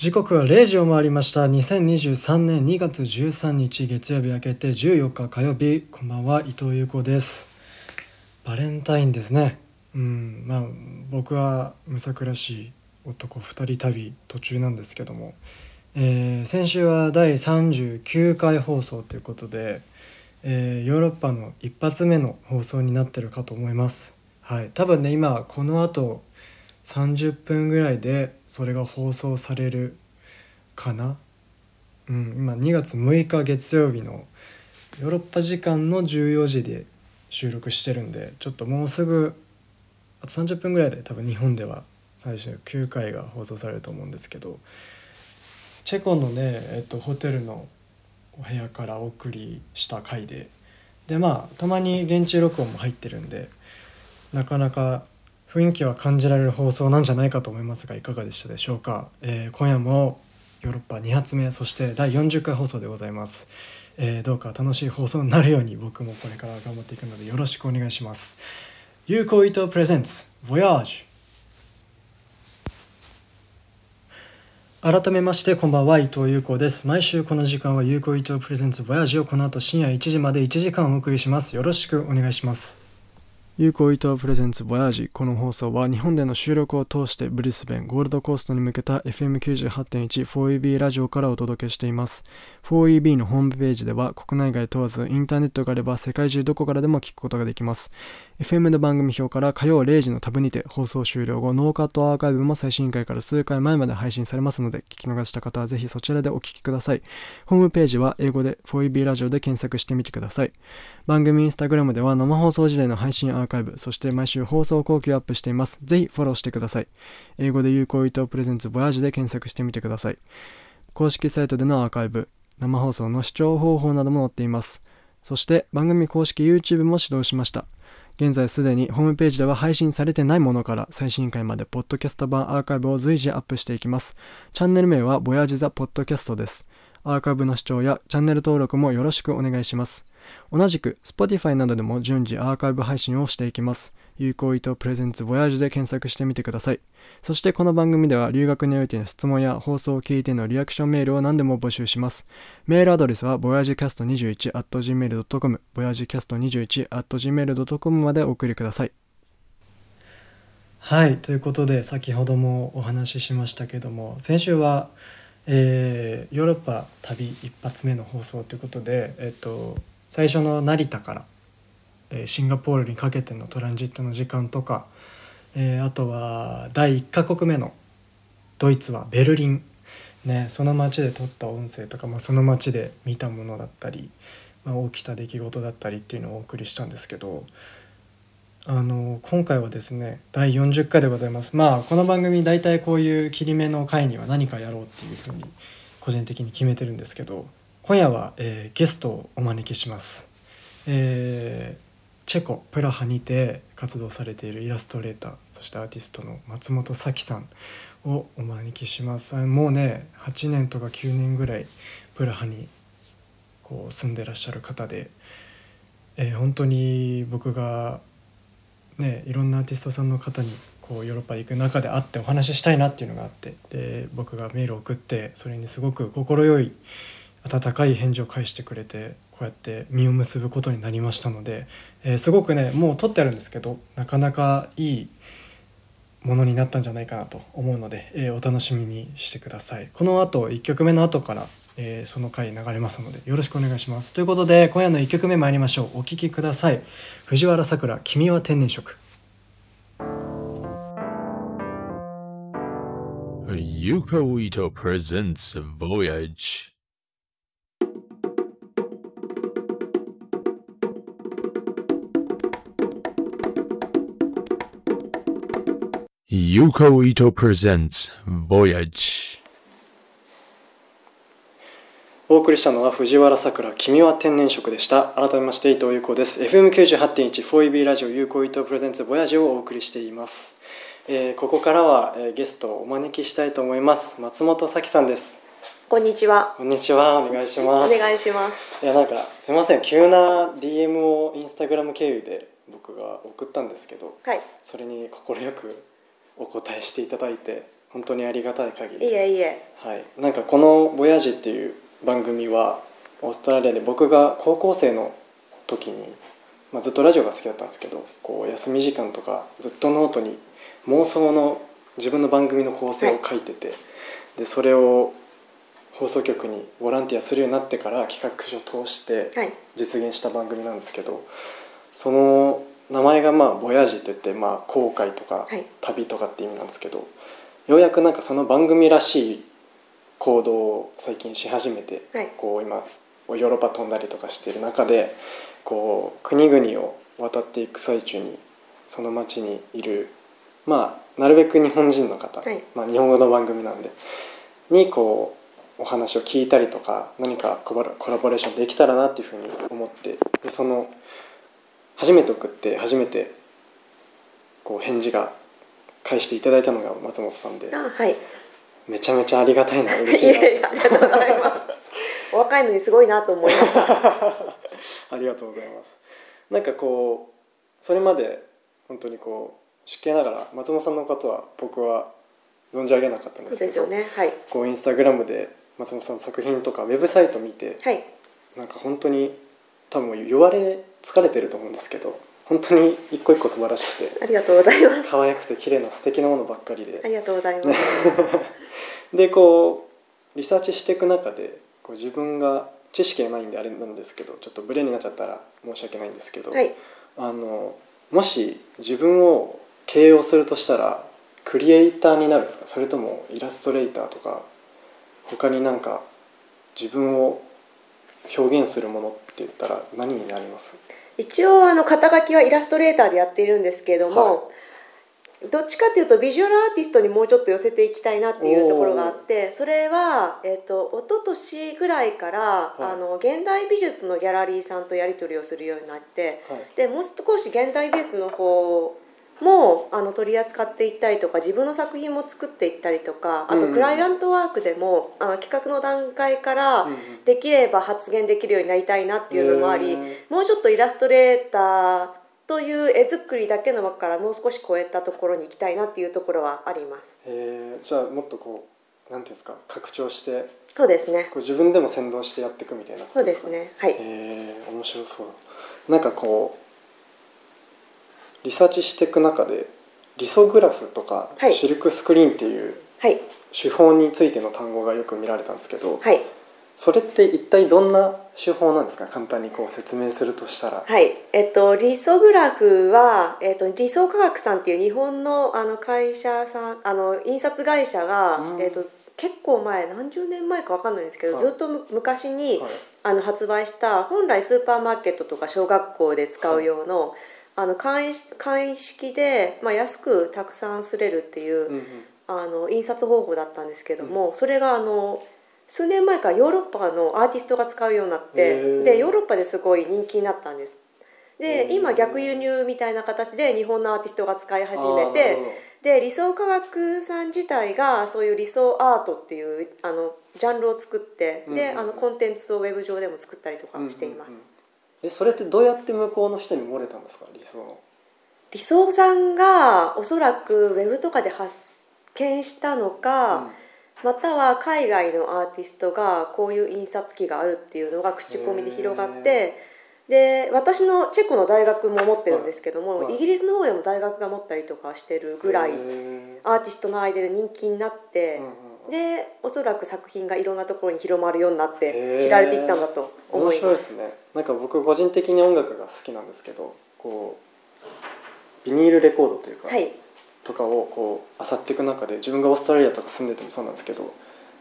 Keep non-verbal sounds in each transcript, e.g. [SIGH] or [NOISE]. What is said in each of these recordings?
時刻は0時を回りました。2023年2月13日月曜日明けて14日火曜日。こんばんは伊藤優子です。バレンタインですね。うんまあ僕はむさくらしい男2人旅途中なんですけども、えー先週は第39回放送ということで、えーヨーロッパの一発目の放送になってるかと思います。はい。多分ね今この後30分ぐらいでそれが放送されるかな、うん、今2月6日月曜日のヨーロッパ時間の14時で収録してるんでちょっともうすぐあと30分ぐらいで多分日本では最初の9回が放送されると思うんですけどチェコのね、えっと、ホテルのお部屋からお送りした回ででまあたまに現地録音も入ってるんでなかなか雰囲気は感じられる放送なんじゃないかと思いますがいかがでしたでしょうか、えー今夜もヨーロッパ2発目そして第40回放送でございます、えーどうか楽しい放送になるように僕もこれから頑張っていくのでよろしくお願いします。有効伊藤プレゼンツ Voyage 改めましてこんばんは伊藤優子です。毎週この時間は有効伊藤プレゼンツ Voyage をこの後深夜1時まで1時間お送りします。よろしくお願いします。有効伊藤プレゼンツボヤージこの放送は日本での収録を通してブリスベンゴールドコーストに向けた FM98.1 4EB ラジオからお届けしています。4EB のホームページでは国内外問わずインターネットがあれば世界中どこからでも聞くことができます。FM の番組表から火曜0時のタブにて放送終了後ノーカットアーカイブも最新回から数回前まで配信されますので聞き逃した方はぜひそちらでお聞きください。ホームページは英語で 4EB ラジオで検索してみてください。番組インスタグラムでは生放送時代の配信アーカイブ、そして毎週放送後期をアップしています。ぜひフォローしてください。英語で有効伊藤プレゼンツボヤージで検索してみてください。公式サイトでのアーカイブ、生放送の視聴方法なども載っています。そして番組公式 YouTube も始動しました。現在すでにホームページでは配信されてないものから最新回までポッドキャスト版アーカイブを随時アップしていきます。チャンネル名はボヤージザポッドキャストです。アーカイブの視聴やチャンネル登録もよろしくお願いします。同じく Spotify などでも順次アーカイブ配信をしていきます。有効伊藤プレゼンツボヤージュで検索してみてください。そしてこの番組では留学においての質問や放送を聞いてのリアクションメールを何でも募集します。メールアドレスは voyagecast21.gmail.com voyagecast21.gmail.com までお送りください。はい、ということで先ほどもお話ししましたけども先週は、えーヨーロッパ旅一発目の放送ということで、えっと、最初の成田から、えシンガポールにかけてのトランジットの時間とか、えあとは第1カ国目のドイツはベルリン、ね、その街で撮った音声とか、まあ、その街で見たものだったり、まあ、起きた出来事だったりっていうのをお送りしたんですけどあの今回はですね第40回でございます。まあこの番組大体こういう切り目の回には何かやろうっていうふうに個人的に決めてるんですけど今夜は、えーゲストをお招きします、えーチェコプラハにて活動されているイラストレーターそしてアーティストの松本咲さんをお招きします。もうね8年とか9年ぐらいプラハにこう住んでらっしゃる方で、えー本当に僕がねいろんなアーティストさんの方にこうヨーロッパ行く中で会ってお話ししたいなっていうのがあってで僕がメールを送ってそれにすごく快い温かい返事を返してくれてこうやって実を結ぶことになりましたので、えーすごくねもう撮ってあるんですけどなかなかいいものになったんじゃないかなと思うので、えーお楽しみにしてください。この後1曲目の後から、えーその回流れますのでよろしくお願いします。ということで今夜の1曲目参りましょう。お聴きください。藤原さくら君は天然色。Yuko Ito presents Voyage. Yuko Ito presents Voyage. お送りしたのは藤原さくら君は天然色でした改めまして伊藤優子です FM98.1 4EB ラジオ有効伊藤プレゼンツボヤジをお送りしています、えーここからは、えーゲストをお招きしたいと思います松本咲さんですこんにちは。こんにちはお願いしおます願いします。いやなんかすみません急な DM をインスタグラム経由で僕が送ったんですけどはい。それに快くお答えしていただいて本当にありがたい限りいです。えいえ。はい、なんかこの「ボヤージ」っていう番組はオーストラリアで僕が高校生の時に、まあ、ずっとラジオが好きだったんですけどこう休み時間とかずっとノートに妄想の自分の番組の構成を書いてて、でそれを放送局にボランティアするようになってから企画書を通してはい。実現した番組なんですけどその名前がまあ「ボヤージ」って言って、まあ、航海とかはい。旅とかって意味なんですけどようやくなんかその番組らしい行動を最近し始めて、はい。こう今ヨーロッパ飛んだりとかしてる中でこう国々を渡っていく最中にその町にいるまあなるべく日本人の方、はい。まあ、日本語の番組なんでにこうお話を聞いたりとか何かコラコラボレーションできたらなっていうふうに思ってでその初めて送って初めてこう返事が返していただいたのが松本さんで。あはい。めちゃめちゃありがたいな [LAUGHS] 嬉しいいなやいやありがとうございます。お若いのにすごいなと思いました [LAUGHS] ありがとうございます。なんかこうそれまで本当にこう知ってながら松本さんのことは僕は存じ上げなかったんですけどですよね。はい。こうインスタグラムで松本さんの作品とかウェブサイト見てはい。なんか本当に多分言われ疲れてると思うんですけど本当に一個一個素晴らしくてありがとうございます。可愛くて綺麗な素敵なものばっかりで。ありがとうございます。[LAUGHS] でこうリサーチしていく中でこう自分が知識がないんであれなんですけどちょっとブレになっちゃったら申し訳ないんですけど、はい。あのもし自分を形容するとしたらクリエイターになるんですか？それともイラストレーターとか他になんか自分を表現するものって言ったら何になります？一応あの肩書きはイラストレーターでやっているんですけれども、どっちかというとビジュアルアーティストにもうちょっと寄せていきたいなっていうところがあってそれは、えっと一昨年ぐらいから、い。あの現代美術のギャラリーさんとやり取りをするようになってはい。でもう少し現代美術の方もあの取り扱っていったりとか自分の作品も作っていったりとかあとクライアントワークでも、あの企画の段階からできれば発言できるようになりたいなっていうのもあり、もうちょっとイラストレーターという絵作りだけの枠からもう少し超えたところに行きたいなっていうところはあります。えー。じゃあもっとこうなんていうんですか拡張してそうですね。こう自分でも先導してやっていくみたいなこそうでとですか？すね。はい。へえ面白そう。だなんかこうリサーチしていく中でリソグラフとか、はい。シルクスクリーンっていうはい。手法についての単語がよく見られたんですけど、はい。それって一体どんな手法なんですか？簡単にこう説明するとしたら、はい。えっとリソグラフは、えっと、理想科学さんっていう日本のあの会社さんあの印刷会社が、うん。えっと結構前何十年前か分かんないんですけど、はい。ずっとむ昔に、はい。あの発売した本来スーパーマーケットとか小学校で使う用の,、あの簡易簡易式で、まあ、安くたくさん刷れるっていう、うんうん。あの印刷方法だったんですけども、それがあの数年前からヨーロッパのアーティストが使うようになってでヨーロッパですごい人気になったんです。で今逆輸入みたいな形で日本のアーティストが使い始めてで理想科学さん自体がそういう理想アートっていうあのジャンルを作って、うんうんうん。であのコンテンツをウェブ上でも作ったりとかしています、うんうんうんえそれってどうやって向こうの人に漏れたんですか？理想の。理想さんがおそらくウェブとかで発見したのか、または海外のアーティストがこういう印刷機があるっていうのが口コミで広がってで私のチェコの大学も持ってるんですけども、はいはいイギリスの方でも大学が持ったりとかしてるぐらいアーティストの間で人気になってうん、うんうんでおそらく作品がいろんなところに広まるようになっへてー。知られていったんだと思面いま白いですすね。なんか僕個人的に音楽が好きなんですけどこうビニールレコードというか、はい。とかをこう漁っていく中で自分がオーストラリアとか住んでてもそうなんですけど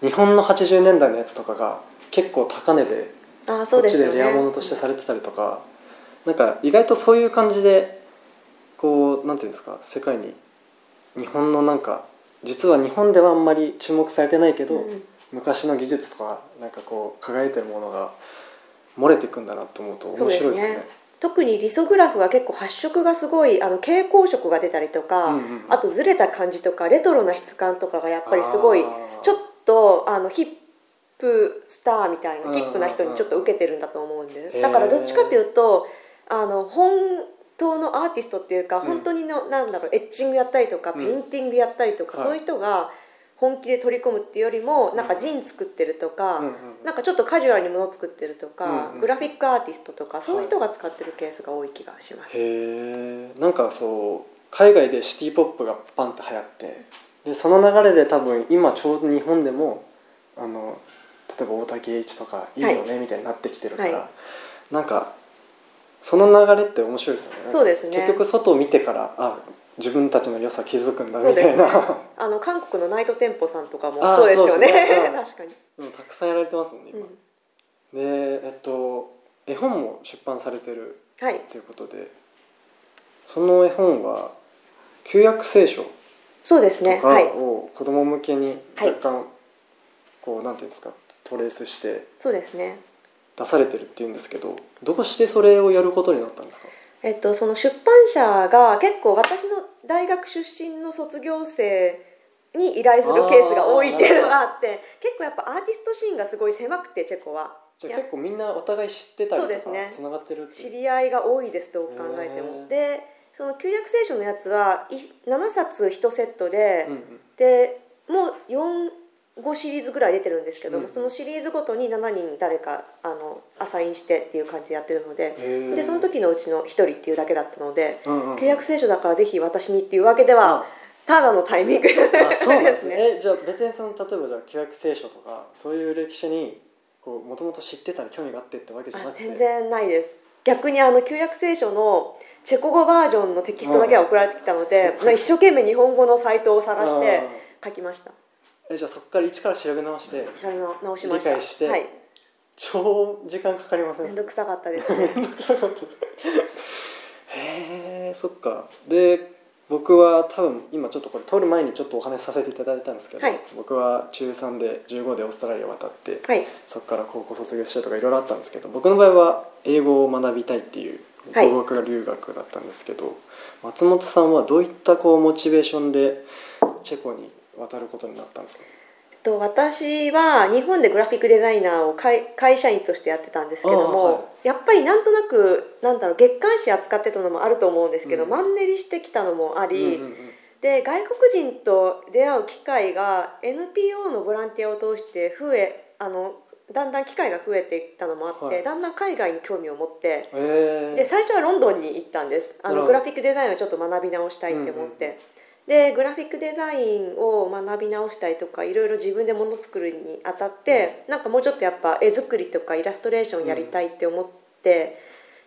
日本の80年代のやつとかが結構高値であーこっちそうですよね。でレア物としてされてたりとかなんか意外とそういう感じでこうなんていうんですか世界に日本のなんか実は日本ではあんまり注目されてないけど、うん。昔の技術とかなんかこう輝いてるものが漏れていくんだなと思うと面白いですね。特にリソグラフは結構発色がすごいあの蛍光色が出たりとか、うんうんあとずれた感じとかレトロな質感とかがやっぱりすごいちょっとあの hipster みたいうんなヒップな人にちょっと受けてるんだと思うんで。だからどっちかっていうとあの本当のアーティストっていうかうん。本当にのなんだろうエッチングやったりとかうん。ペインティングやったりとかはい。そういう人が本気で取り込むっていうよりもなんかジン作ってるとか、うんうん。なんかちょっとカジュアルに物作ってるとか、うんうんグラフィックアーティストとかそういう人が使ってるケースが多い気がします、へえんかそう海外でシティ・ポップがパンって流行ってでその流れで多分今ちょうど日本でもあの例えば大竹栄一とかいいよねみたいになってきてるから、はい。なんかその流れって面白いですよね。そうですね。結局外を見てからあ自分たちの良さ気づくんだみたいな、あの韓国のナイト店舗さんとかもそうですよね。ね。うん。[LAUGHS] 確かに、うんたくさんやられてますもんね今、うん、でえっと絵本も出版されてるはい。ということでその絵本は旧約聖書そうですね。とかはい。を子供向けに若干こうなんていうんですかトレースしてそうですね出されてるっていうんですけどどうしてそれをやることになったんですか？えっと、その出版社が結構私の大学出身の卒業生に依頼するケースが多いっていうのがあって結構やっぱアーティストシーンがすごい狭くてチェコは。じゃあ結構みんなお互い知ってたりとかつながってるっていう？知り合いが多いですどう考えてへもー。でその旧約聖書のやつはい7冊1セットで、うんうん。でもう45シリーズぐらい出てるんですけども、うん。そのシリーズごとに7人誰かあのアサインしてっていう感じでやってるのででその時のうちの1人っていうだけだったのでうんうん旧約聖書だからぜひ私にっていうわけではただのタイミングあそうですね。[LAUGHS] じゃあ別にその例えばじゃあ旧約聖書とかそういう歴史にもともと知ってたり興味があってってわけじゃなあくて？全然ないです。逆にあの旧約聖書のチェコ語バージョンのテキストだけは送られてきたので、うん。一生懸命日本語のサイトを探してあ書きました。ーえじゃあそこから一から調べ直して調べ直しました。理解してはい。超時間かかりません。面倒くさかったです。めんどくさかった。へえそっか。で僕は多分今ちょっとこれ撮る前にちょっとお話しさせていただいたんですけど、はい。僕は中3で15でオーストラリア渡ってはい。そこから高校卒業してとかいろいろあったんですけど僕の場合は英語を学びたいっていうはい。語学留学だったんですけど、松本さんはどういったこうモチベーションでチェコに渡ることになったんですか？えっと私は日本でグラフィックデザイナーを会会社員としてやってたんですけども、はやっぱりなんとなくなんだろう月刊誌扱ってたのもあると思うんですけど、うんマンネリしてきたのもあり、うんうんうん。で外国人と出会う機会が NPO のボランティアを通して増えあのだんだん機会が増えていったのもあって、はい。だんだん海外に興味を持ってえー。で最初はロンドンに行ったんです。あのグラフィックデザインをちょっと学び直したいって思って、でグラフィックデザインを学び直したりとかいろいろ自分でもの作るにあたって、なんかもうちょっとやっぱ絵作りとかイラストレーションやりたいって思って、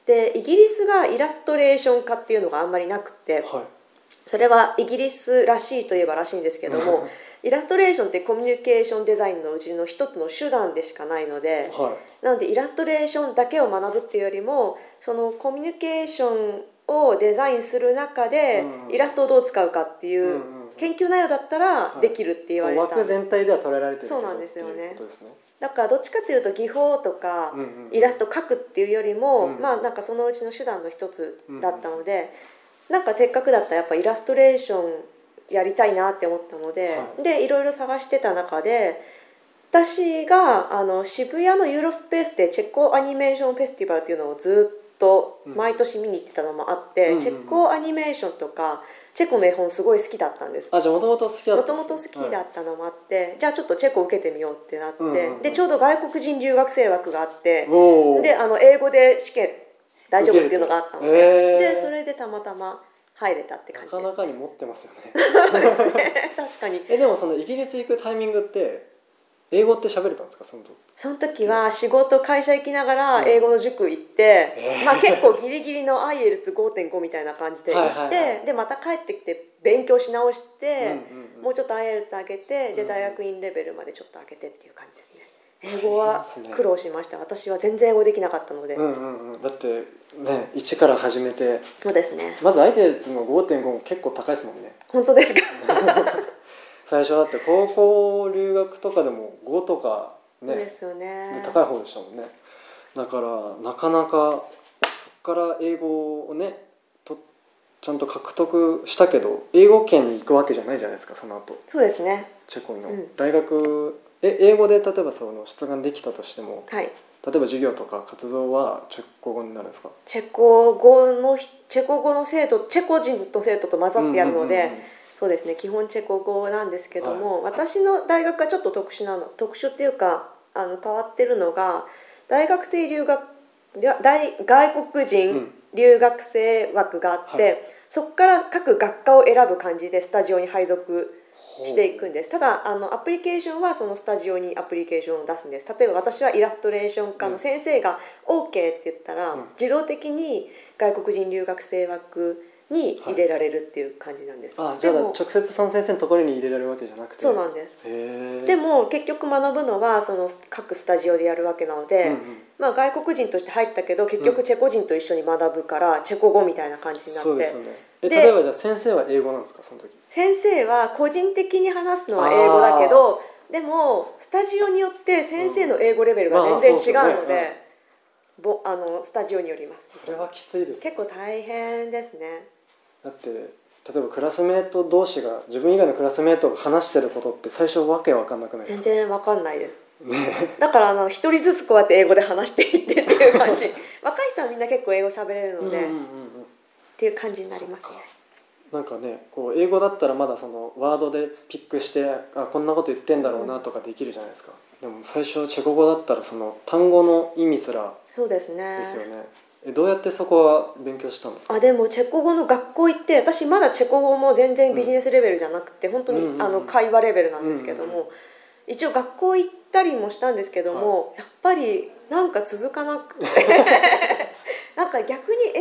でイギリスがイラストレーション科っていうのがあんまりなくてはい。それはイギリスらしいといえばらしいんですけどもイラストレーションってコミュニケーションデザインのうちの一つの手段でしかないのではい。なのでイラストレーションだけを学ぶっていうよりもそのコミュニケーションをデザインする中でうん。イラストをどう使うかっていう研究内容だったらできるって言われたんです。枠全体では捉えられてるそうなんですよね。だからどっちかっていうと技法とかイラスト描くっていうよりも、うん。まあなんかそのうちの手段の一つだったので、なんかせっかくだったらやっぱイラストレーションやりたいなって思ったので、はでいろいろ探してた中で私があの渋谷のユーロスペースでチェコアニメーションフェスティバルっていうのをずっと毎年見に行ってたのもあって、うんチェコアニメーションとかチェコの絵本すごい好きだったんです。あじゃあもともと好きだもったんですともと好きだはいったのもあって、じゃあちょっとチェコ受けてみようってなって、うんうんうん。でちょうど外国人留学生枠があって、であの英語で試験大丈夫っていうのがあったので,、受けれてへー。でそれでたまたま入れたって感じなかなかに持ってますよね。[LAUGHS] 確かに。えでもそのイギリス行くタイミングって英語って喋れたんですか？その時。その時は仕事会社行きながらうん。英語の塾行って、えー。まあ、結構ギリギリの IELTS5.5 みたいな感じで行ってはいでまた帰ってきて勉強し直して、うんうんうん。もうちょっと IELTS 上げてうんで大学院レベルまでちょっと上げてっていう感じですね。英語は苦労しました。私は全然英語できなかったので、うんうんうん。だってね一から始めて。そうですね。まず相手の5.5も結構高いですもんね。本当ですか？[LAUGHS] 最初だって高校留学とかでも5とかねですよね。で高い方でしたもんね。だからなかなかそこから英語をねとちゃんと獲得したけど英語圏に行くわけじゃないじゃないですかその後。そうですね。チェコの。うん。大学、え英語で例えばその出願できたとしてもはい。例えば授業とか活動はチェコ語になるんですか？チェコ語のチェコ語の生徒チェコ人の生徒と混ざってやるので、うんうんうんうんそうですね基本チェコ語なんですけども、私の大学はちょっと特殊なの特殊っていうかあの変わってるのが大学生留学大外国う人ん。留学生枠があって、はい。そこから各学科を選ぶ感じでスタジオに配属していくんです。ただあのアプリケーションはそのスタジオにアプリケーションを出すんです。例えば私はイラストレーション科の先生が OK って言ったら、うん。自動的に外国人留学生枠に入れられるっていう感じなんです、あじゃあ直接その先生のところに入れられるわけじゃなくて。そうなんです。でも結局学ぶのはその各スタジオでやるわけなので、うんうん。まあ、外国人として入ったけど結局チェコ人と一緒に学ぶからチェコ語みたいな感じになって、そうですよね。えで例えばじゃあ先生は英語なんですかその時？先生は個人的に話すのは英語だけどでもスタジオによって先生の英語レベルが全然違うのでぼあのスタジオによります。それはきついですね。結構大変ですねだって例えばクラスメート同士が自分以外のクラスメートが話してることって最初わけわかんなくないですか？全然わかんないです。ね。だからあの一人ずつこうやって英語で話していってっていう感じ。[LAUGHS] 若い人はみんな結構英語喋れるので、うんうんうんうん。っていう感じになりますね。なんかねこう英語だったらまだそのワードでピックしてあこんなこと言ってんだろうなとかできるじゃないですか、でも最初チェコ語だったらその単語の意味すらそうですね。ですよね、えどうやってそこは勉強したんですか？あでもチェコ語の学校行って私まだチェコ語も全然ビジネスレベルじゃなくて、本当に、うんうんうん。あの会話レベルなんですけども、うんうん一応学校行ったりもしたんですけども、やっぱりなんか続かなくて [LAUGHS] なんか逆に英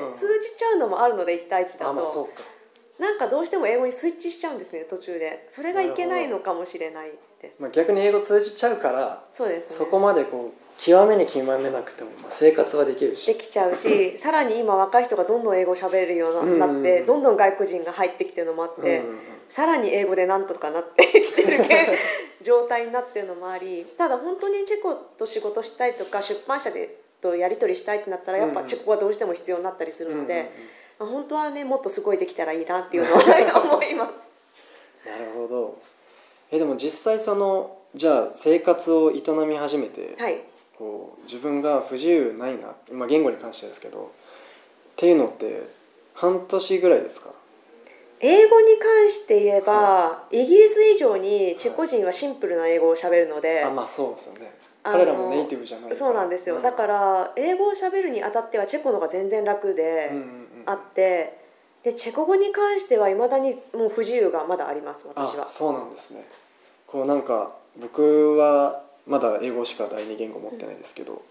語で通じちゃうのもあるので1対1だと、あまあなんかどうしても英語にスイッチしちゃうんですね途中で。それがいけないのかもしれないです。まあ、逆に英語通じちゃうからそうですね。そこまでこう極めに極めなくても、まあ、生活はできるでしきちゃうし [LAUGHS] さらに今若い人がどんどん英語喋れるようになって、どんどん外国人が入ってきてるのもあって、うんうんうん。さらに英語でなんとかなってきてるけ状態になってるのもありただ本当にチェコと仕事したいとか出版社でとやり取りしたいってなったらやっぱチェコがどうしても必要になったりするので、うんうんまあ本当はねもっとすごいできたらいいなっていうのは思います。う [LAUGHS] んなるほど。えでも実際そのじゃあ生活を営み始めて、はいこう自分が不自由ないな、まあ、言語に関してですけどっていうのって半年ぐらいですか？英語に関して言えば、イギリス以上にチェコ人はシンプルな英語を喋るので、あまあそうですよね。彼らもネイティブじゃないそうなんですよ、だから英語を喋るにあたってはチェコの方が全然楽でうんうんうんあって、でチェコ語に関してはいまだにもう不自由がまだあります私は。あそうなんですね。こうなんか僕はまだ英語しか第二言語持ってないですけど、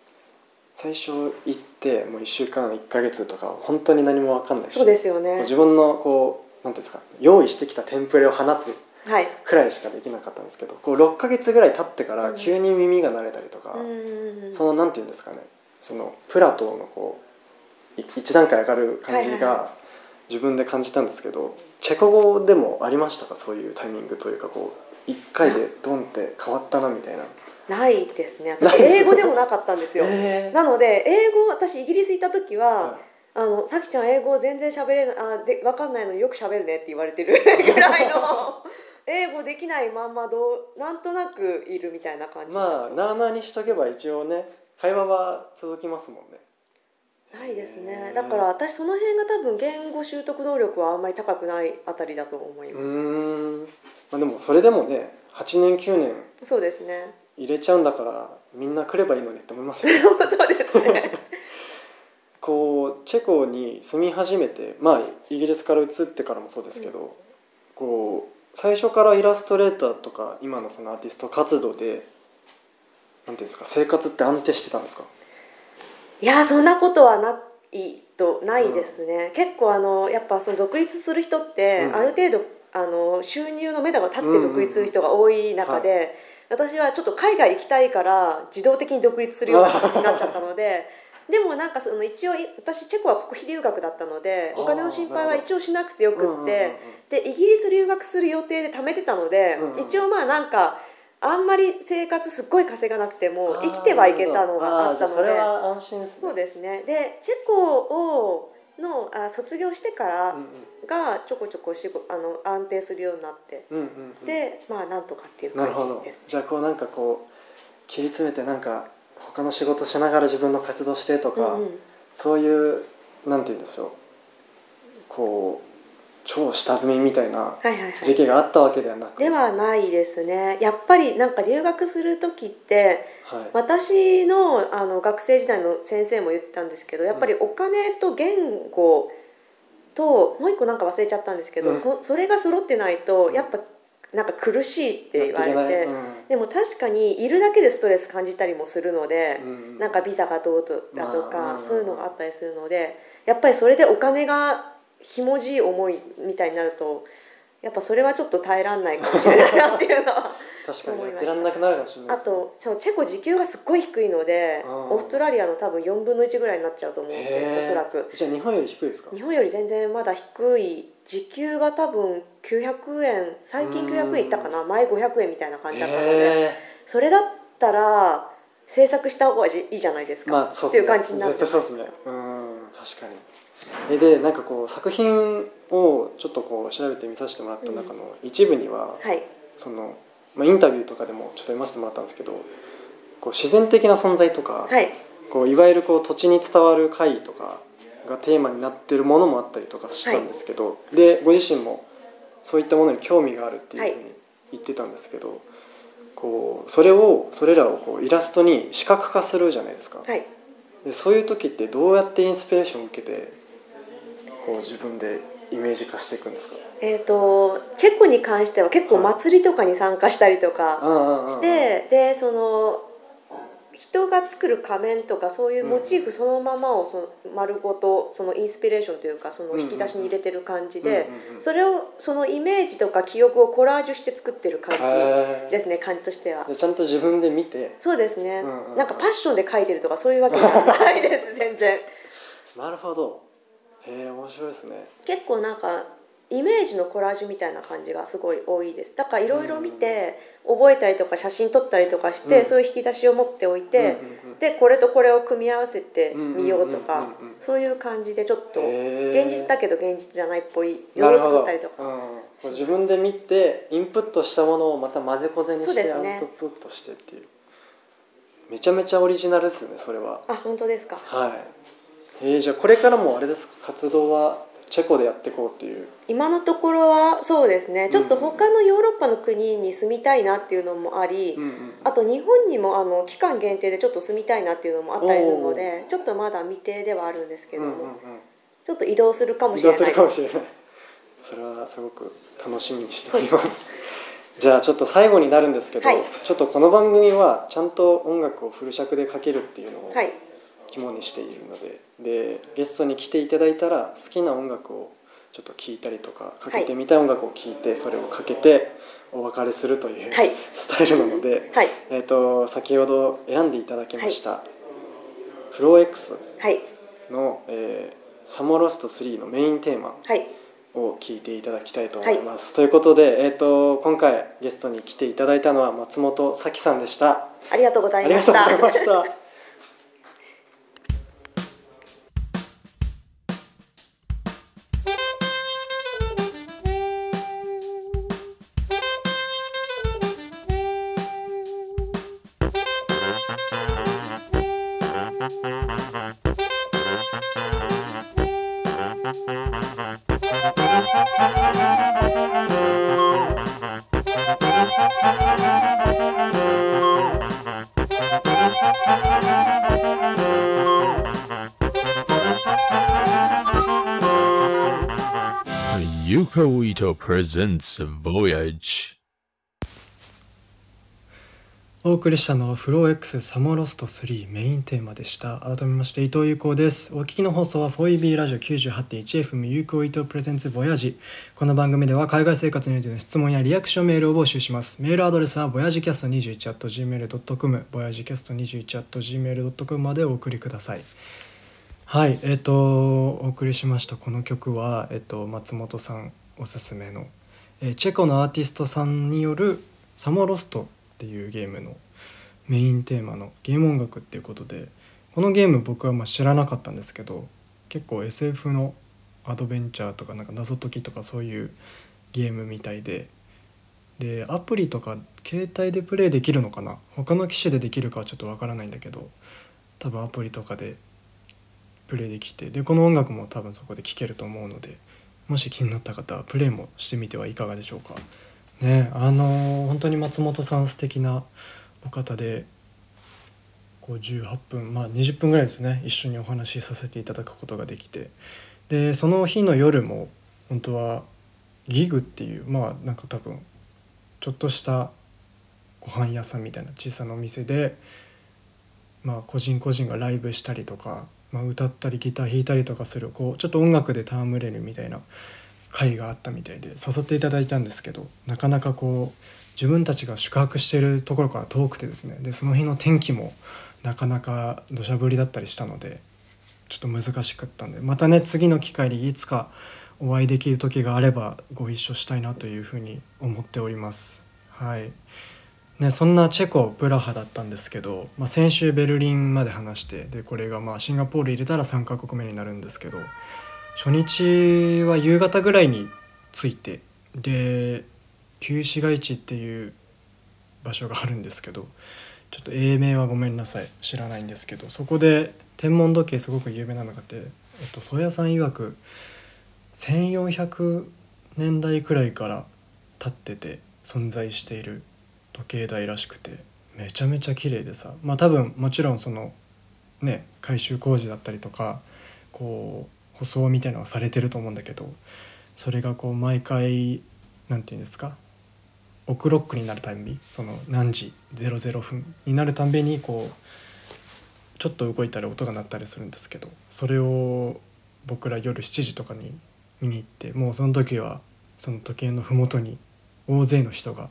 最初行ってもう1週間1ヶ月とか本当に何も分かんないしそうですよね。自分のこうなんていうんですか用意してきたテンプレを放つはい。くらいしかできなかったんですけどこう6ヶ月ぐらい経ってからうん。急に耳が慣れたりとか、うんそのなんていうんですかねそのプラトーのこうい一段階上がる感じが自分で感じたんですけど、チェコ語でもありましたか？そういうタイミングというかこう一回でドンって変わったなみたいな。ないですね。[LAUGHS] 英語でもなかったんですよ、えー [LAUGHS] なので英語私イギリス行った時は、はあのさきちゃん英語全然喋れないあで分かんないのによく喋るねって言われてる [LAUGHS] ぐらいの英語できないまんまどうなんとなくいるみたいな感い、じ、まあなあなあにしとけば一応ね会話は続きますもんね。ないですね。だから私その辺が多分言語習得能力はあんまり高くないあたりだと思いうます、ーん、まあ、でもそれでもね8年9年。そうですね入れちゃうんだからみんな来ればいいのにって思いますよ。ね。そうですね。こうチェコに住み始めてまあイギリスから移ってからもそうですけど、こう最初からイラストレーターとか今のそのアーティスト活動でなんていうんですか生活って安定してたんですか？いやそんなことはないとないですね、結構あのやっぱその独立する人って、うん。ある程度あの収入の目処が立って独立する人が多い中で、私はちょっと海外行きたいから自動的に独立するような形になっちゃったので [LAUGHS] でもなんかその一応い私チェコは国費留学だったのでお金の心配は一応しなくてよくって、でイギリス留学する予定で貯めてたので、うんうん。一応まあなんかあんまり生活すっごい稼がなくても生きてはいけたのがあったので。ね。そうですね。でチェコをのあ卒業してからがちょこちょこ仕事あの安定するようになって。うんうんうん。うんでまあなんとかっていうなるほど。感じですじゃあこうなんかこう切り詰めてなんか他の仕事しながら自分の活動してとか、うんうん。そういうなんて言うんでしょう。こう超下積みみたいなはいはいはい。時期があったわけではなく。ではないですね。やっぱりなんか留学する時ってはい。私のあの学生時代の先生も言ってたんですけどやっぱりお金と言語ともう一個なんか忘れちゃったんですけど、うん。そそれが揃ってないとやっぱなんか苦しいって言われてやっていけない。でも確かにいるだけでストレス感じたりもするので、うん。なんかビザがどうとだとか、まあ。そういうのがあったりするのでやっぱりそれでお金がひもじい思いみたいになるとやっぱそれはちょっと耐えらんないかもしれないなっていうのは [LAUGHS] 確かにやってらんなくなるかもしれないあとチェコ時給がすっごい低いのでオーストラリアの多分4分の1ぐらいになっちゃうと思うんでおそらく。じゃあ日本より低いですか？日本より全然まだ低い時給が多分900円最近900円いったかな？前500円みたいな感じだったのでへそれだったら制作した方がいいじゃないですえか、まあそうね。っていう感じになって絶対そうですね。うん。確かに。えでなんかこう作品をちょっとこう調べて見させてもらった中の一部には、はい。その、まあ、インタビューとかでもちょっと読ませてもらったんですけどこう自然的な存在とか、はい。こういわゆるこう土地に伝わる怪異とかがテーマになってるものもあったりとかしたんですけど、でご自身もそういったものに興味があるっていうふうに言ってたんですけど、こうそれをそれらをこうイラストに視覚化するじゃないですか、はい。でそういう時ってどうやってインスピレーションを受けてこう自分でイメージ化していくんですか？えー、とチェコに関しては結構祭りとかに参加したりとかあして、でその人が作る仮面とかそういうモチーフそのままをその丸ごとそのインスピレーションというかその引き出しに入れてる感じで、それをそのイメージとか記憶をコラージュして作ってる感じですね感じとしては。でちゃんと自分で見て。そうですね、うんうんうん。なんかパッションで描いてるとかそういうわけじゃないです全然。なるほどへえ面白いですね。結構なんかイメージのコラージュみたいな感じがすごい多いです。だからいろいろ見て覚えたりとか写真撮ったりとかして、うん。そういう引き出しを持っておいて、うんうんうんでこれとこれを組み合わせてみようとかそういう感じでちょっと現実だけど現実じゃないっぽい色を作ったりとかうん、自分で見てインプットしたものをまた混ぜこぜにしてアウトプットしてっていう。めちゃめちゃオリジナルですねそれは。あ本当ですか。はいえー、じゃあこれからもあれですか？活動はチェコでやっていこうっていう。今のところはそうですね。ちょっとうん他のヨーロッパの国に住みたいなっていうのもあり、うんうんあと日本にもあの期間限定でちょっと住みたいなっていうのもあったりするのでちょっとまだ未定ではあるんですけども、うんうんうん。ちょっと移動するかも移しれない。動するかもしれない。[LAUGHS] それはすごく楽しみにしております。じゃあちょっと最後になるんですけど、はい。ちょっとこの番組はちゃんと音楽をフル尺でかけるっていうのをはい。肝にしているのででゲストに来ていただいたら好きな音楽をちょっと聴いたりとかかけてみたい音楽を聴いてそれをかけてお別れするという、はい。スタイルなので、はい。えー、と先ほど選んでいただきました、フロー X はい。の、えーサモロスト3」のメインテーマはい。を聞いていただきたいと思います。ということで、えー、と今回ゲストに来ていただいたのは松本咲さんでした。ありがとうござあいましたト presents Voyage. お送りしたのはフロー X サモロスト3メインテーマでした。改めまして伊藤優子です。お聞きの放送は 4EB ラジオ 98.1FM 優子伊藤 presents Voyage この番組では海外生活についての質問やリアクションメールを募集します。メールアドレスはボヤジキャスト 21.gmail.com ボヤジキャスト 21.gmail.com までお送りください。はいえっ、とお送りしましたこの曲は、えっと松本さんおすすめの、えチェコのアーティストさんによる「サモロスト」っていうゲームのメインテーマのゲーム音楽っていうことでこのゲーム僕はまあ知らなかったんですけど結構 SF のアドベンチャーとかなんか謎解きとかそういうゲームみたいででアプリとか携帯でプレイできるのかな？他の機種でできるかはちょっとわからないんだけど多分アプリとかでプレイできてでこの音楽も多分そこで聴けると思うのでもし気になった方はプレイもしてみてはいかがでしょうか。ねあの本当に松本さん素敵なお方でこう18分まあ20分ぐらいですね一緒にお話しさせていただくことができて。でその日の夜も本当はギグっていうまあなんか多分ちょっとしたご飯屋さんみたいな小さなお店でまあ個人個人がライブしたりとか、まあ、歌ったりギター弾いたりとかするこうちょっと音楽で戯れるみたいな会があったみたいで誘っていただいたんですけどなかなかこう自分たちが宿泊してるところから遠くてですねでその日の天気もなかなか土砂降りだったりしたのでちょっと難しかったんでまたね次の機会にいつかお会いできる時があればご一緒したいなというふうに思っております。はいね、そんなチェコプラハだったんですけど、まあ、先週ベルリンまで話してでこれがまあシンガポール入れたら3カ国目になるんですけど初日は夕方ぐらいに着いてで旧市街地っていう場所があるんですけどちょっと英名はごめんなさい知らないんですけどそこで天文時計すごく有名なのがあって、えっと、宗谷さん曰く1400年代くらいから立ってて存在している時計台らしくてめちゃめちゃ綺麗でさ。まあ多分もちろんそのね改修工事だったりとかこう舗装みたいなのはされてると思うんだけどそれがこう毎回なんて言うんですかオクロックになるたんびその何時00分になるたんびにこうちょっと動いたり音が鳴ったりするんですけどそれを僕ら夜7時とかに見に行ってもうその時はその時計の麓に大勢の人が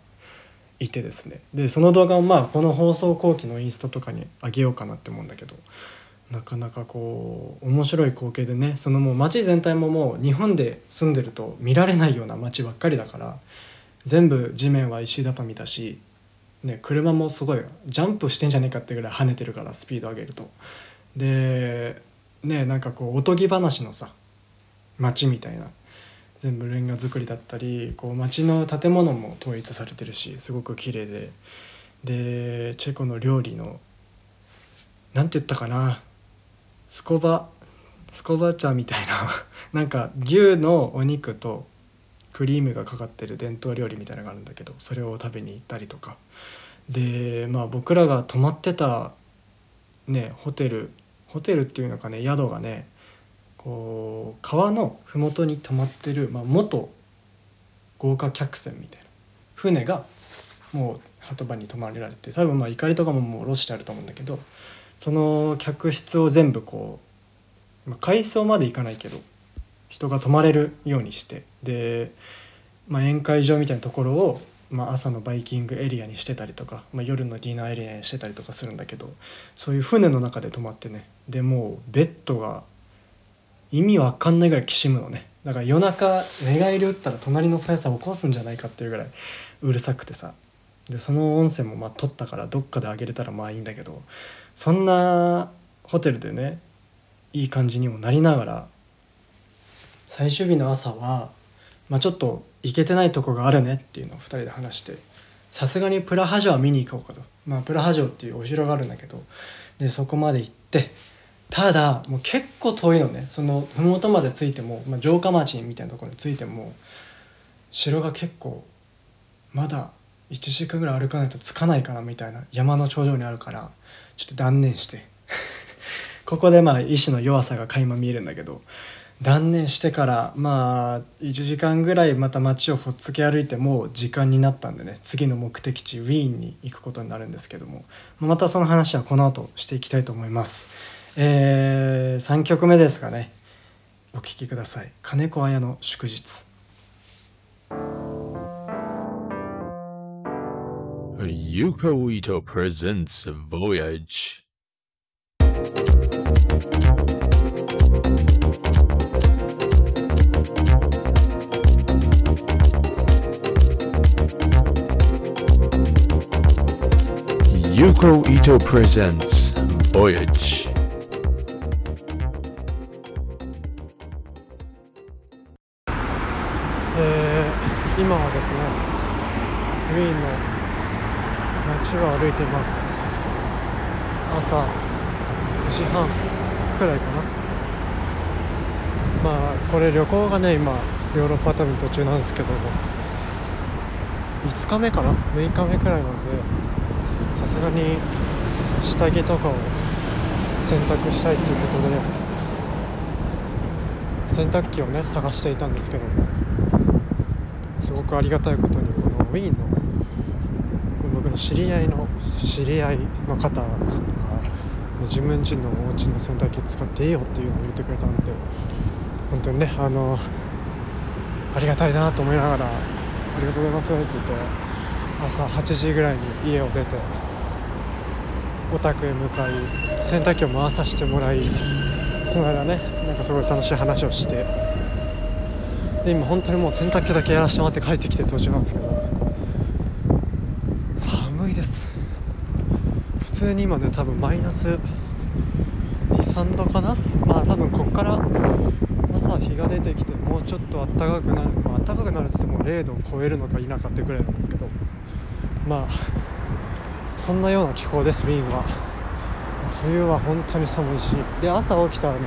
いてですねでその動画をまあこの放送後期のインスタとかにあげようかなって思うんだけどなかなかこう面白い光景でねそのもう街全体ももう日本で住んでると見られないような街ばっかりだから全部地面は石畳だし、ね、車もすごいジャンプしてんじゃねえかってぐらい跳ねてるからスピード上げると。でねなんかこうおとぎ話のさ街みたいな全部レンガ造りだったりこう街の建物も統一されてるしすごく綺麗で。でチェコの料理のなんて言ったかなスコバスコバ茶みたいな [LAUGHS] なんか牛のお肉とクリームがかかってる伝統料理みたいなのがあるんだけどそれを食べに行ったりとか。でまあ僕らが泊まってたねホテルホテルっていうのかね宿がねこう川の麓に泊まってる、まあ、元豪華客船みたいな。船がもう鳩場に泊まれられて多分まあ怒りとかももう下ろしてあると思うんだけどその客室を全部こう、まあ、階層まで行かないけど人が泊まれるようにしてで、まあ、宴会場みたいなところを、まあ、朝のバイキングエリアにしてたりとか、まあ、夜のディナーエリアにしてたりとかするんだけどそういう船の中で泊まってねでもうベッドが意味わかんないぐらいきしむのね。だから夜中寝返り打ったら隣のさやさん起こすんじゃないかっていうぐらいうるさくてさ。でその音声もまあ撮ったからどっかであげれたらまあいいんだけどそんなホテルでねいい感じにもなりながら最終日の朝は、まあ、ちょっと行けてないとこがあるねっていうのを2人で話してさすがにプラハ城は見に行こうかと、まあ、プラハ城っていうお城があるんだけどでそこまで行ってただもう結構遠いのねその麓まで着いても、まあ、城下町みたいなところに着いても城が結構まだ1時間ぐらい歩かないと着かないかなみたいな山の頂上にあるからちょっと断念して [LAUGHS] ここでまあ意志の弱さが垣間見えるんだけど断念してからまあ1時間ぐらいまた街をほっつき歩いてもう時間になったんでね次の目的地ウィーンに行くことになるんですけどもまたその話はこの後していきたいと思います。えー、3曲目ですかねお聴きください金子綾の祝日 Yuko Ito presents Voyage. Yuko Ito presents Voyage. 今はですねウィーンの街を歩いています。朝9時半くらいかな。まあこれ旅行がね今ヨーロッパ旅途中なんですけど5日目かな？6日目くらいなんでさすがに下着とかを洗濯したいということで洗濯機をね探していたんですけどすごくありがたいことにこのウィーンの僕の知り合いの知り合いの方が自分家のお家の洗濯機使っていいよっていうのを言ってくれたんで本当にねあのありがたいなと思いながら「ありがとうございます」って言って朝8時ぐらいに家を出てお宅へ向かい洗濯機を回させてもらいその間ねなんかすごい楽しい話をしてで今本当にもう洗濯機だけやらせてもらって帰ってきて途中なんですけど。寒いです。普通に今ね多分マイナス23度かな？まあ多分こっから朝日が出てきてもうちょっと暖かくなるまあ暖かくなるっつっても0度を超えるのか否かってぐらいなんですけど。まあそんなような気候ですウィーンは。冬は本当に寒いし。で朝起きたらね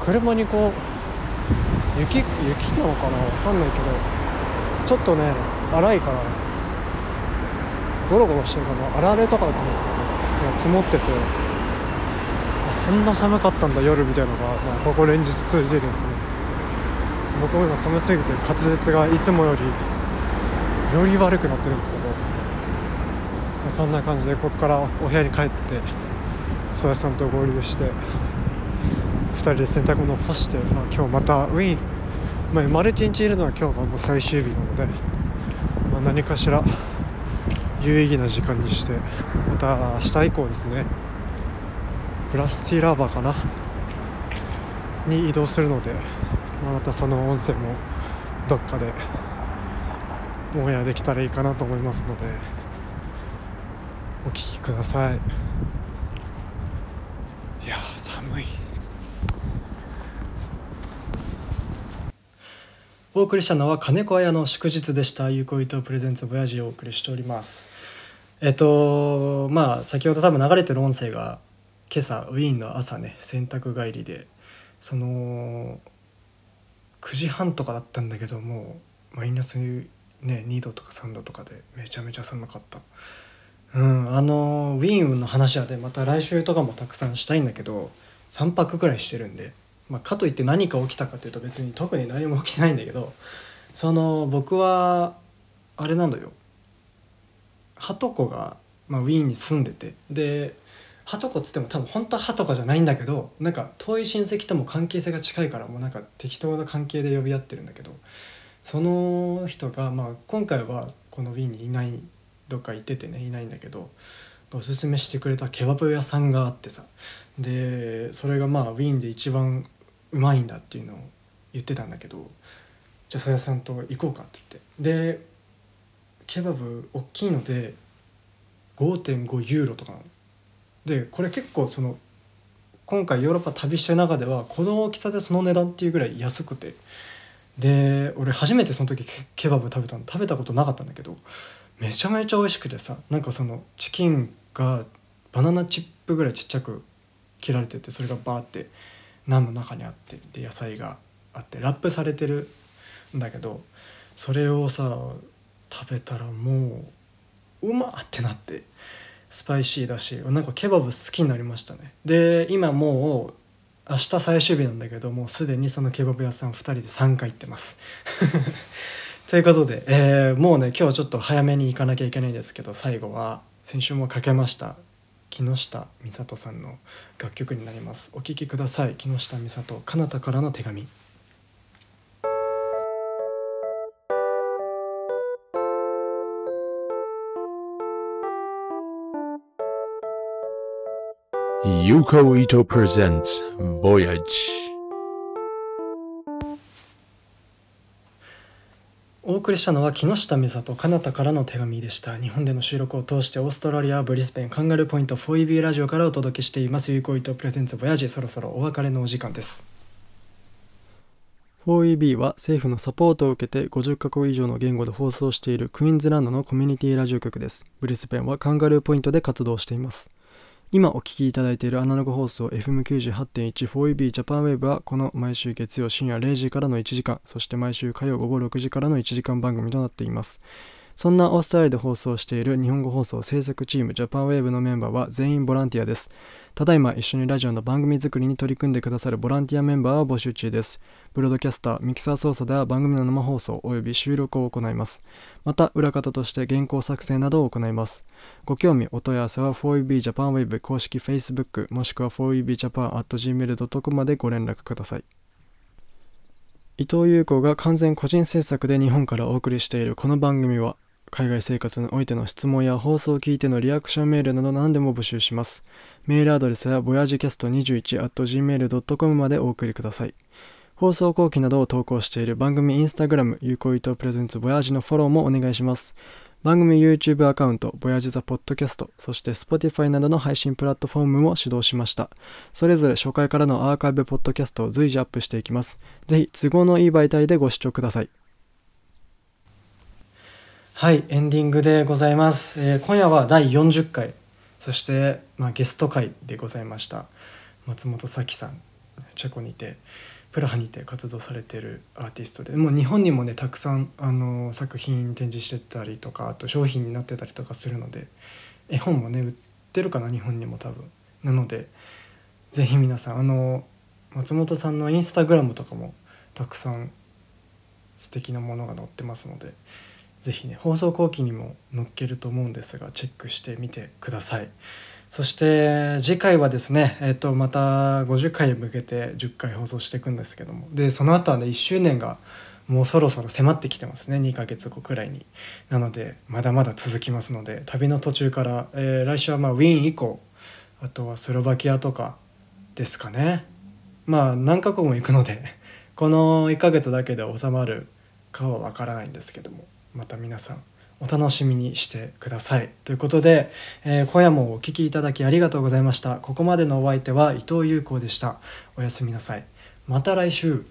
車にこう雪雪なのかな？分かんないけどちょっとね荒いからゴロゴロしてるかな？あられとかだと思うんですけどね。積もってて。そんな寒かったんだ夜みたいなのが、まあ、ここ連日続いてですね。僕も今寒すぎて滑舌がいつもよりより悪くなってるんですけど。そんな感じでここからお部屋に帰って曽谷さんと合流して2人で洗濯物を干して、まあ、今日またウィーン、まあ、丸一日いるのは今日がもう最終日なので、まあ、何かしら有意義な時間にしてまた明日以降ですねブラスティラーバーかなに移動するので、まあ、またその温泉もどっかでオンエアできたらいいかなと思いますのでお聞きくださいやー寒いお送りしたのは金子綾の祝日でした。有効伊藤プレゼンツボヤジをお送りしております。えっとまあ先ほど多分流れてる音声が今朝ウィーンの朝ね洗濯帰りでその9時半とかだったんだけどもマイナス、ね、2度とか3度とかでめちゃめちゃ寒かった。うんあのウィーンの話はねまた来週とかもたくさんしたいんだけど3泊くらいしてるんで、まあ、かといって何か起きたかというと別に特に何も起きてないんだけどその僕はあれなんだよ。はとこが、まあ、ウィーンに住んでて。ではとこっつっても多分本当ははとこじゃないんだけどなんか遠い親戚とも関係性が近いからもうなんか適当な関係で呼び合ってるんだけどその人が、まあ、今回はこのウィーンにいないどっか行っててねいないんだけどおすすめしてくれたケバブ屋さんがあってさ。でそれがまあウィーンで一番うまいんだっていうのを言ってたんだけどじゃあそやさんと行こうかって言って。でケバブ大きいので5.5ユーロとかなの。でこれ結構その今回ヨーロッパ旅してる中ではこの大きさでその値段っていうぐらい安くて。で俺初めてその時ケケバブ食べたの。食べたことなかったんだけどめちゃめちゃ美味しくてさなんかそのチキンがバナナチップぐらいちっちゃく切られててそれがバーって。ナンの中にあってで野菜があってラップされてるんだけどそれをさ食べたらもううまってなってスパイシーだしなんかケバブ好きになりましたね。で今もう明日最終日なんだけどもうすでにそのケバブ屋さん2人で3回行ってます。[LAUGHS] ということで、えーもうね今日ちょっと早めに行かなきゃいけないんですけど最後は先週もかけました。木下美里さんの楽曲になります。お聴きください。木下美里彼方からの手紙。Yuko Ito presents Voyage. お送りしたのは木下美里彼方からの手紙でした。日本での収録を通してオーストラリアブリスベンカンガルーポイント 4EB ラジオからお届けしています。有効糸プレゼンツボヤジそろそろお別れのお時間です。4EB は政府のサポートを受けて50カ国以上の言語で放送しているクイーンズランドのコミュニティラジオ局です。ブリスベンはカンガルーポイントで活動しています。今お聞きいただいているアナログ放送 FM98.14EB ジャパンウェーブはこの毎週月曜深夜0時からの1時間そして毎週火曜午後6時からの1時間番組となっています。そんなオーストラリアで放送している日本語放送制作チームジャパンウェーブのメンバーは全員ボランティアです。ただいま一緒にラジオの番組作りに取り組んでくださるボランティアメンバーを募集中です。ブロードキャスターミキサー操作では番組の生放送及び収録を行います。また裏方として原稿作成などを行います。ご興味お問い合わせは 4EB ジャパンウェーブ公式 Facebook もしくは 4EBJapan.gmail.com までご連絡ください。伊藤優子が完全個人制作で日本からお送りしているこの番組は海外生活においての質問や放送を聞いてのリアクションメールなど何でも募集します。メールアドレスは voyagecast21.gmail.com までお送りください。放送後記などを投稿している番組インスタグラム、優子伊藤 presents Voyage のフォローもお願いします。番組 YouTube アカウント、ボヤジザポッドキャスト、そして Spotify などの配信プラットフォームも始動しました。それぞれ初回からのアーカイブポッドキャストを随時アップしていきます。ぜひ都合のいい媒体でご視聴ください。はい、エンディングでございます。えー今夜は第40回、そして、まあ、ゲスト会でございました。松本咲さん、チェコにて、プラハにて活動されてるアーティストで、もう日本にもね、たくさん、あの作品展示してたりとか、あと商品になってたりとかするので、絵本もね、売ってるかな、日本にも多分。なので、ぜひ皆さん、あの、松本さんのインスタグラムとかもたくさん素敵なものが載ってますので、ぜひね放送後期にも載っけると思うんですがチェックしてみてください。そして次回はですね、えっとまた50回に向けて10回放送していくんですけども。でその後はね1周年がもうそろそろ迫ってきてますね。2ヶ月後くらいに。なのでまだまだ続きますので旅の途中から、えー来週はまウィーン以降あとはスロバキアとかですかね。まあ何カ国も行くのでこの1ヶ月だけで収まるかはわからないんですけども。また皆さんお楽しみにしてください。ということで、えー今夜もお聴きいただきありがとうございました。ここまでのお相手は伊藤優子でした。おやすみなさい。また来週。